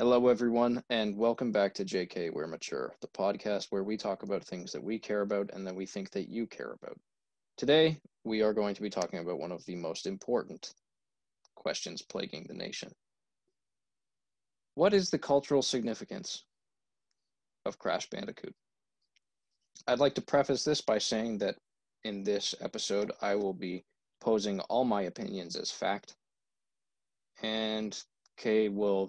Hello, everyone, and welcome back to JK We're Mature, the podcast where we talk about things that we care about and that we think that you care about. Today, we are going to be talking about one of the most important questions plaguing the nation. What is the cultural significance of Crash Bandicoot? I'd like to preface this by saying that in this episode, I will be posing all my opinions as fact, and Kay will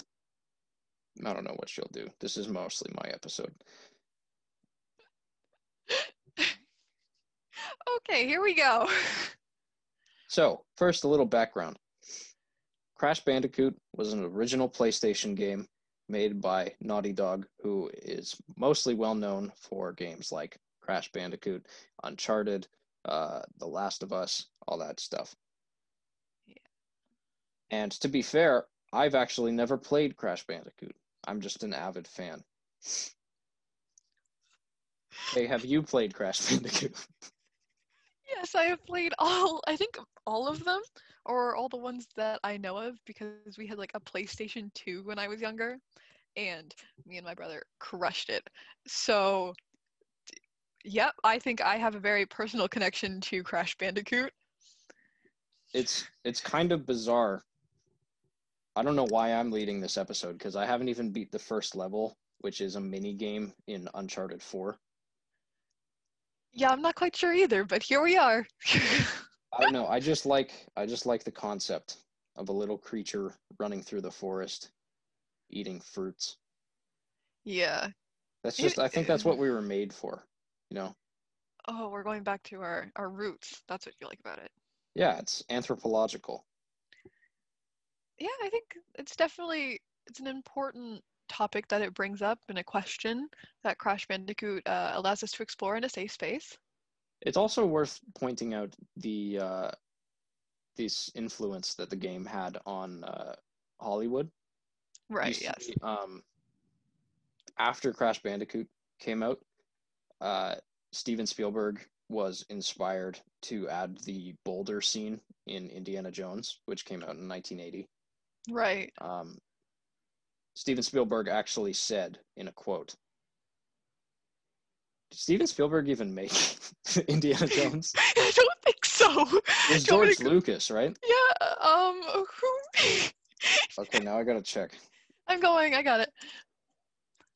I don't know what she'll do. This is mostly my episode. okay, here we go. So, first, a little background Crash Bandicoot was an original PlayStation game made by Naughty Dog, who is mostly well known for games like Crash Bandicoot, Uncharted, uh, The Last of Us, all that stuff. Yeah. And to be fair, I've actually never played Crash Bandicoot. I'm just an avid fan. Hey, have you played Crash Bandicoot? Yes, I have played all, I think all of them, or all the ones that I know of, because we had like a PlayStation 2 when I was younger, and me and my brother crushed it. So, yep, I think I have a very personal connection to Crash Bandicoot. It's it's kind of bizarre. I don't know why I'm leading this episode because I haven't even beat the first level, which is a mini game in Uncharted 4. Yeah, I'm not quite sure either, but here we are. I don't know. I just like I just like the concept of a little creature running through the forest, eating fruits. yeah. That's just I think that's what we were made for. You know? Oh, we're going back to our, our roots. That's what you like about it. Yeah, it's anthropological. Yeah i think it's definitely it's an important topic that it brings up and a question that crash bandicoot uh, allows us to explore in a safe space It's also worth pointing out the uh, this influence that the game had on uh, Hollywood. Right see, yes Um, after Crash Bandicoot came out, uh, Steven Spielberg was inspired to add the boulder scene in Indiana Jones, which came out in 1980. Right Um, Steven Spielberg actually said in a quote, "Did Steven Spielberg even make Indiana Jones?" i don't think so was Do you want me George go- Lucas, right? yeah um who Okay, now I gotta check. i'm going i got it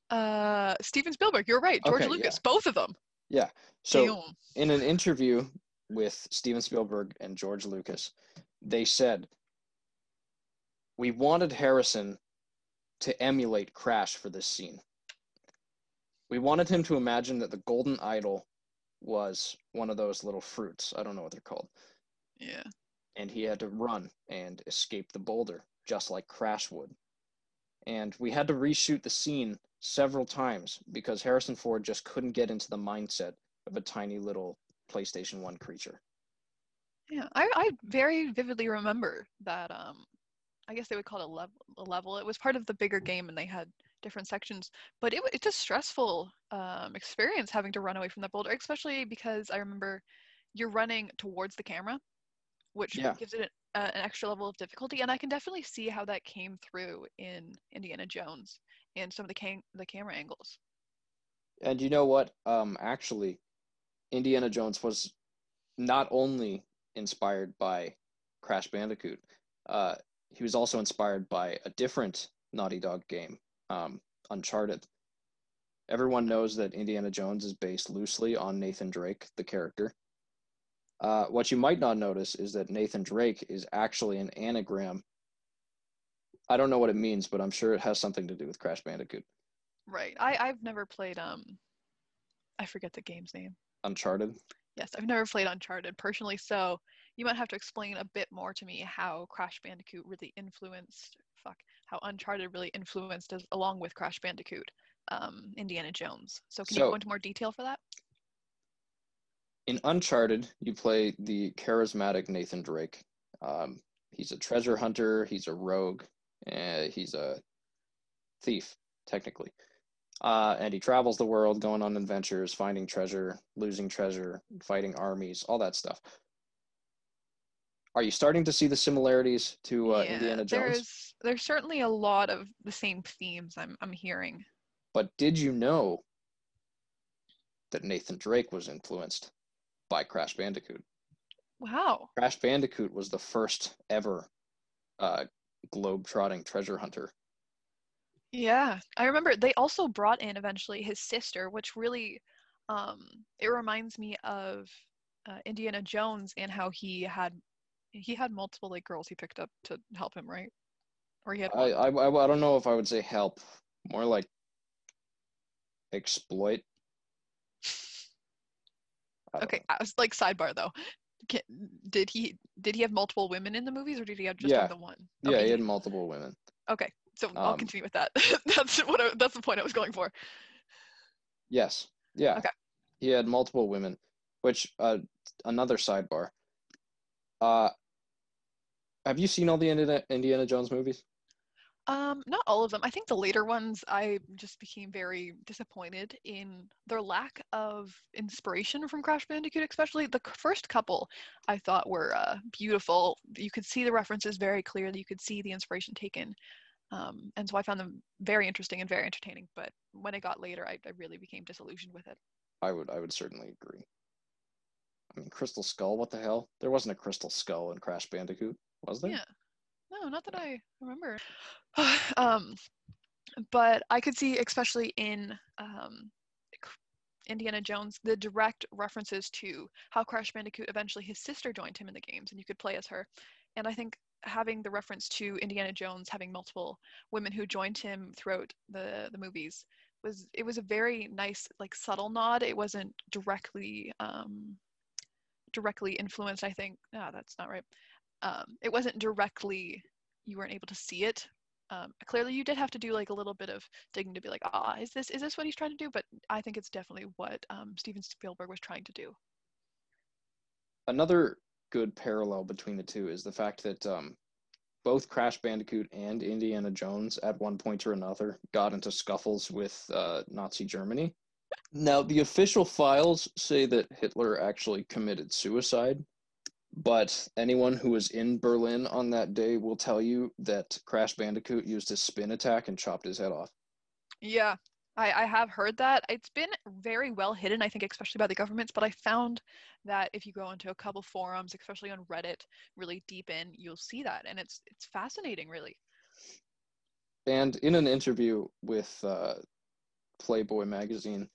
uh steven spielberg you're right george Okay, lucas yeah. both of them Yeah. So, Damn. in an interview with Steven Spielberg and George Lucas, they said, We wanted Harrison to emulate Crash for this scene. We wanted him to imagine that the golden idol was one of those little fruits. I don't know what they're called. yeah And he had to run and escape the boulder, just like Crash would. And we had to reshoot the scene several times because Harrison Ford just couldn't get into the mindset of a tiny little PlayStation 1 creature. Yeah, I, I very vividly remember that. Um, I guess they would call it a level. A level. It was part of the bigger game, and they had different sections. But it, it's a stressful um, experience having to run away from that boulder, especially because I remember you're running towards the camera, which Yeah. gives it a, an extra level of difficulty. And I can definitely see how that came through in Indiana Jones and some of the cam- the camera angles. And you know what? Um, actually, Indiana Jones was not only inspired by Crash Bandicoot, uh, he was also inspired by a different Naughty Dog game, um, Uncharted. Everyone knows that Indiana Jones is based loosely on Nathan Drake, the character. Uh, what you might not notice is that Nathan Drake is actually an anagram. I don't know what it means, but I'm sure it has something to do with Crash Bandicoot. Right. I I've never played um. I forget the game's name. Uncharted. Yes, I've never played Uncharted personally, so you might have to explain a bit more to me how Crash Bandicoot really influenced, fuck, how Uncharted really influenced, as, along with Crash Bandicoot, um, Indiana Jones. So can you go into more detail for that? in Uncharted, you play the charismatic Nathan Drake. Um, he's a treasure hunter. He's a rogue. Uh, he's a thief, technically. Uh, and he travels the world, going on adventures, finding treasure, losing treasure, fighting armies, all that stuff. Are you starting to see the similarities to uh, Indiana Jones? There's there's certainly a lot of the same themes I'm I'm hearing. But did you know that Nathan Drake was influenced by Crash Bandicoot? Wow. Crash Bandicoot was the first ever uh, globe-trotting treasure hunter. Yeah, I remember they also brought in eventually his sister, which really, um, it reminds me of uh, Indiana Jones and how he had he had multiple like girls he picked up to help him, right? Or he had. I. I I I don't know if I would say help, more like exploit. Okay, know. I was like sidebar though. Ca did he did he have multiple women in the movies, or did he have just Yeah. have the one? Yeah, Okay, he he had multiple women. okay. So I'll Um, continue with that. that's what I, that's the point I was going for. Yes. Yeah. Okay. He had multiple women, which uh another sidebar. Uh have you seen all the Indiana, Indiana Jones movies? Um, not all of them. I think the later ones I just became very disappointed in their lack of inspiration from Crash Bandicoot, especially the first couple I thought were uh, beautiful. You could see the references very clearly, you could see the inspiration taken. Um, and so I found them very interesting and very entertaining. But when it got later, I, I really became disillusioned with it. I would I would certainly agree. I mean Crystal Skull, what the hell? There wasn't a Crystal Skull in Crash Bandicoot, was there? Yeah. No, not that I remember. um, but I could see, especially in um, Indiana Jones, the direct references to how Crash Bandicoot eventually his sister joined him in the games, and you could play as her. And I think having the reference to Indiana Jones having multiple women who joined him throughout the the movies was it was a very nice like subtle nod. It wasn't directly um, directly influenced. I think no, that's not right um, it wasn't directly you weren't able to see it. Um, clearly you did have to do like a little bit of digging to be like ah is this is this what he's trying to do? But i think it's definitely what um, steven spielberg was trying to do. Another good parallel between the two is the fact that um both Crash Bandicoot and Indiana Jones at one point or another got into scuffles with uh, Nazi Germany. Now, the official files say that Hitler actually committed suicide, but anyone who was in Berlin on that day will tell you that Crash Bandicoot used his spin attack and chopped his head off. yeah I, I have heard that it's been very well hidden i think especially by the governments but i found that if you go into a couple forums especially on reddit really deep in you'll see that and it's it's fascinating really And in an interview with uh, Playboy magazine,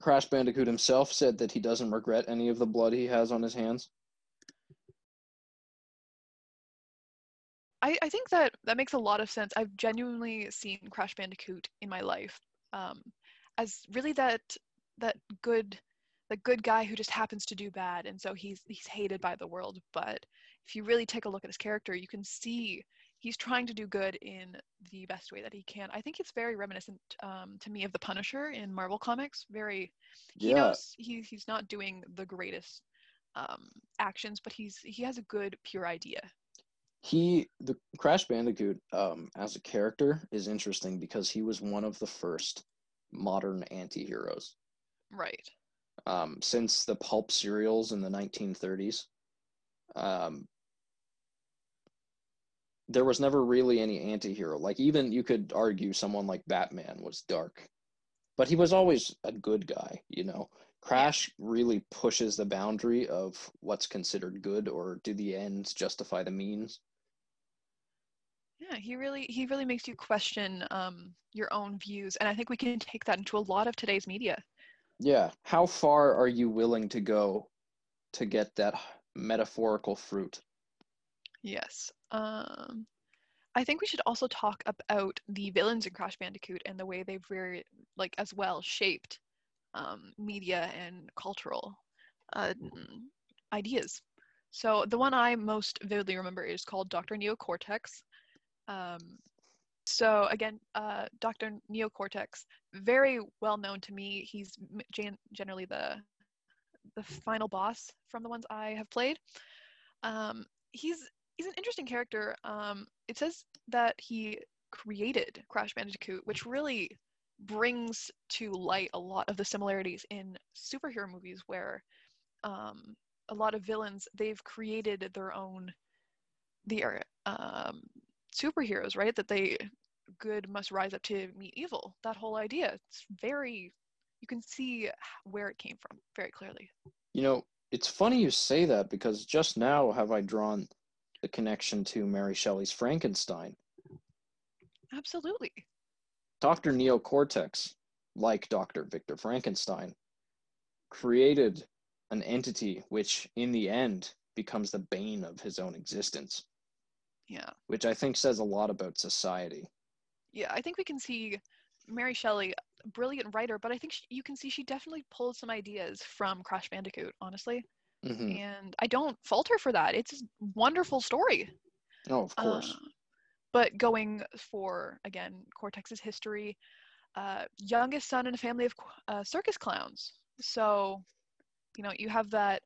Crash Bandicoot himself said that he doesn't regret any of the blood he has on his hands. I, I think that that makes a lot of sense. I've genuinely seen Crash Bandicoot in my life um, as really that that good the good guy who just happens to do bad, and so he's he's hated by the world. But if you really take a look at his character, you can see he's trying to do good in the best way that he can. I think it's very reminiscent um, to me of the Punisher in Marvel Comics. Very, he Yeah. knows he, he's not doing the greatest um, actions, but he's he has a good pure idea. He, the Crash Bandicoot, um, as a character, is interesting because he was one of the first modern anti-heroes. Right. um, since the pulp serials in the 1930s. Um, there was never really any anti-hero. Like even you could argue someone like Batman was dark, but he was always a good guy, you know. Crash really pushes the boundary of what's considered good or do the ends justify the means. Yeah, he really he really makes you question um, your own views, and I think we can take that into a lot of today's media. Yeah, how far are you willing to go to get that metaphorical fruit? Yes. Um, I think we should also talk about the villains in Crash Bandicoot and the way they've very like as well shaped um, media and cultural uh, ideas. So the one I most vividly remember is called Dr. Neocortex. Um, so again, uh, Dr. Neocortex, very well known to me. He's gen- generally the the final boss from the ones I have played. Um, he's he's an interesting character. Um, it says that he created Crash Bandicoot, which really brings to light a lot of the similarities in superhero movies, where um, a lot of villains they've created their own their um, superheroes, right? That they good must rise up to meet evil. That whole idea. It's very you can see where it came from very clearly. You know, it's funny you say that because just now have I drawn the connection to Mary Shelley's Frankenstein. Absolutely. Dr. Neo Cortex, like Dr. Victor Frankenstein, created an entity which, in the end, becomes the bane of his own existence. Yeah. Which I think says a lot about society. Yeah, I think we can see Mary Shelley, brilliant writer, but I think she, you can see she definitely pulled some ideas from Crash Bandicoot, honestly. Mm-hmm. And I don't fault her for that. It's a wonderful story. Oh, of course. Uh, but going for, again, Cortex's history, uh, youngest son in a family of uh, circus clowns. So, you know, you have that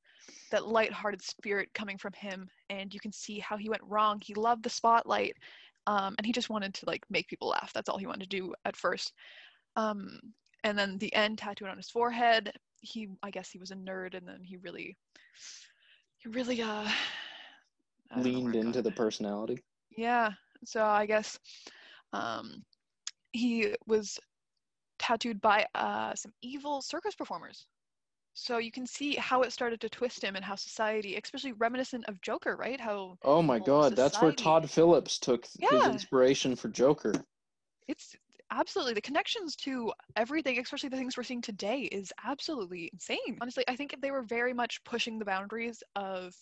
that light-hearted spirit coming from him, and you can see how he went wrong. He loved the spotlight, um, and he just wanted to like make people laugh. That's all he wanted to do at first. Um, and then the end tattooed on his forehead. He, I guess, he was a nerd, and then he really, he really uh, leaned into the personality. Yeah. So I guess um, he was tattooed by uh, some evil circus performers. So you can see how it started to twist him and how society, especially reminiscent of Joker, right? How Oh my god, that's where Todd Phillips took his inspiration for Joker. it's absolutely the connections to everything, especially the things we're seeing today, is absolutely insane. Honestly, I think they were very much pushing the boundaries of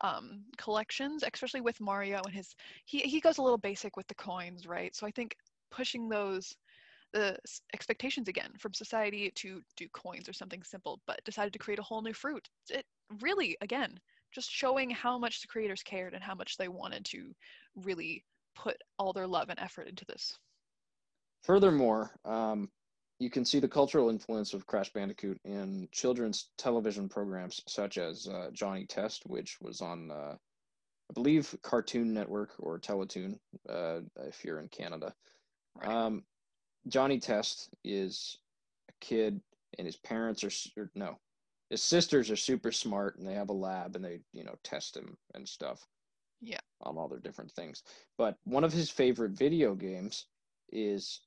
um, collections, especially with Mario and his. He he goes a little basic with the coins, right? So I think pushing those the expectations again from society to do coins or something simple, but decided to create a whole new fruit. It really, again, just showing how much the creators cared and how much they wanted to really put all their love and effort into this. Furthermore, um, you can see the cultural influence of Crash Bandicoot in children's television programs such as uh, Johnny Test, which was on, uh, I believe, Cartoon Network or Teletoon, uh, if you're in Canada. Right. Um, Johnny Test is a kid, and his parents are or, no, his sisters are super smart, and they have a lab, and they you know test him and stuff. Yeah. On all their different things, but one of his favorite video games is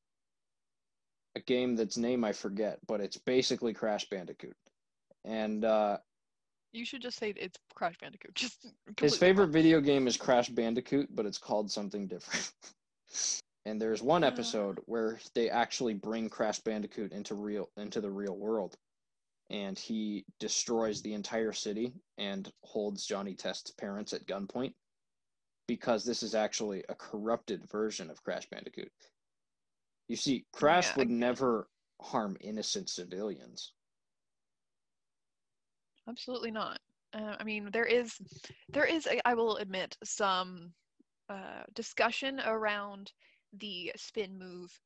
a game that's name I forget, but it's basically Crash Bandicoot, and uh, You should just say it's Crash Bandicoot. Just his favorite wrong. video game is Crash Bandicoot, but it's called something different. and there's one Uh. episode where they actually bring Crash Bandicoot into real into the real world, and he destroys the entire city and holds Johnny Test's parents at gunpoint because this is actually a corrupted version of Crash Bandicoot. You see, Crash Yeah, would never harm innocent civilians. Absolutely not. Uh, I mean, there is, there is, I- I will admit, some uh, discussion around the spin move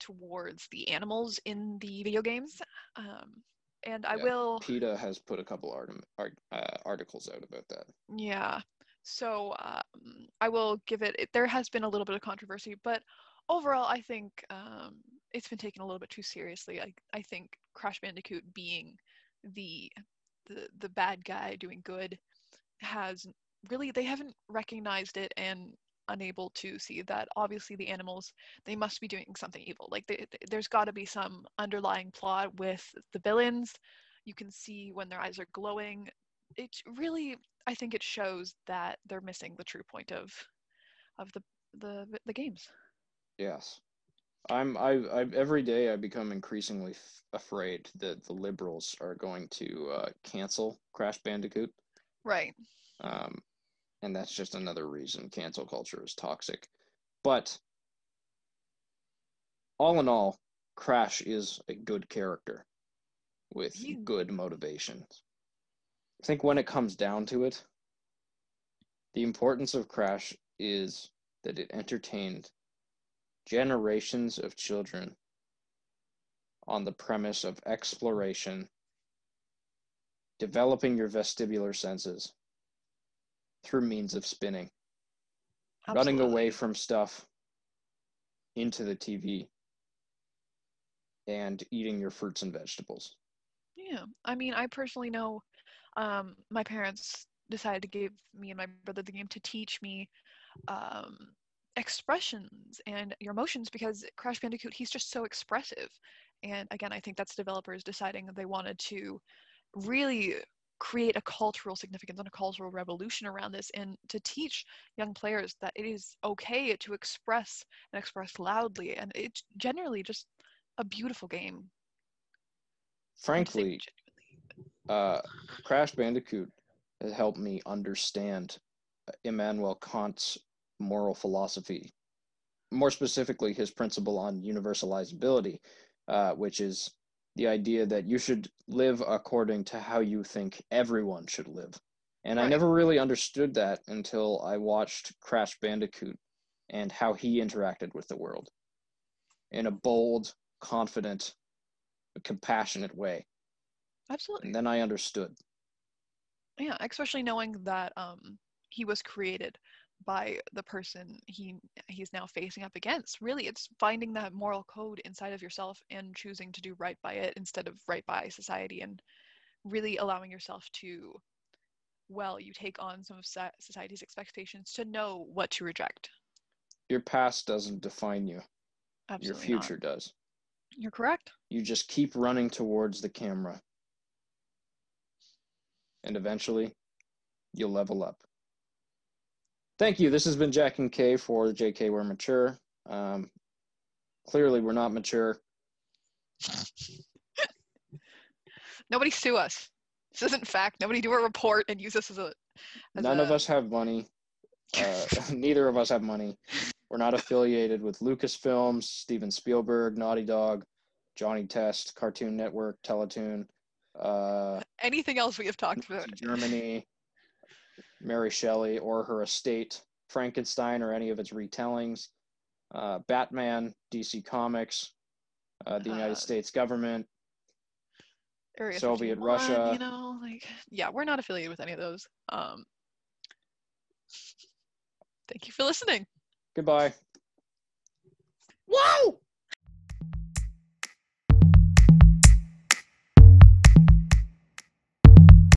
towards the animals in the video games. Um, and I Yeah, will, PETA has put a couple art, art, uh, articles out about that. yeah. So um, I will give it, it, there has been a little bit of controversy, but overall, I think um, it's been taken a little bit too seriously. I, I think Crash Bandicoot being the the the bad guy doing good has really they haven't recognized it and unable to see that obviously the animals they must be doing something evil. Like they, they- there's got to be some underlying plot with the villains. You can see when their eyes are glowing. It really i think it shows that they're missing the true point of of the the the games Yes. I'm I, I every day I become increasingly f- afraid that the liberals are going to uh, cancel Crash Bandicoot. right Um, and that's just another reason cancel culture is toxic. But all in all, Crash is a good character with good motivations. I think when it comes down to it, the importance of Crash is that it entertained generations of children on the premise of exploration, developing your vestibular senses through means of spinning, running away from stuff into the TV, and eating your fruits and vegetables. Yeah, I mean, I personally know um, my parents decided to give me and my brother the game to teach me um, expressions and your emotions because Crash Bandicoot he's just so expressive. And again, I think that's developers deciding that they wanted to really create a cultural significance and a cultural revolution around this and to teach young players that it is okay to express and express loudly. And it's generally just a beautiful game. Frankly, uh, Crash Bandicoot helped me understand Immanuel Kant's moral philosophy, more specifically, his principle on universalizability, uh, which is the idea that you should live according to how you think everyone should live. And right. I never really understood that until I watched Crash Bandicoot and how he interacted with the world in a bold, confident, compassionate way. Absolutely. And then I understood. Yeah, especially knowing that um, he was created by the person he he's now facing up against. Really, it's finding that moral code inside of yourself and choosing to do right by it instead of right by society, and really allowing yourself to, well, you take on some of society's expectations to know what to reject. Your past doesn't define you. Absolutely Your future not. does. You're correct. You just keep running towards the camera. And eventually, you'll level up. Thank you. This has been Jack and Kay for JK We're Mature. Um, clearly, we're not mature. Nobody sue us. This isn't fact. Nobody do a report and use this as a. As None a... of us have money. Uh, neither of us have money. We're not affiliated with Lucasfilms, Steven Spielberg, Naughty Dog, Johnny Test, Cartoon Network, Teletoon. Uh, Anything else we have talked about? Germany, Mary Shelley or her estate, Frankenstein or any of its retellings, uh, Batman, DC Comics, uh, the United States government, Area Soviet Russia. You know, like yeah, we're not affiliated with any of those. Um, thank you for listening. Goodbye.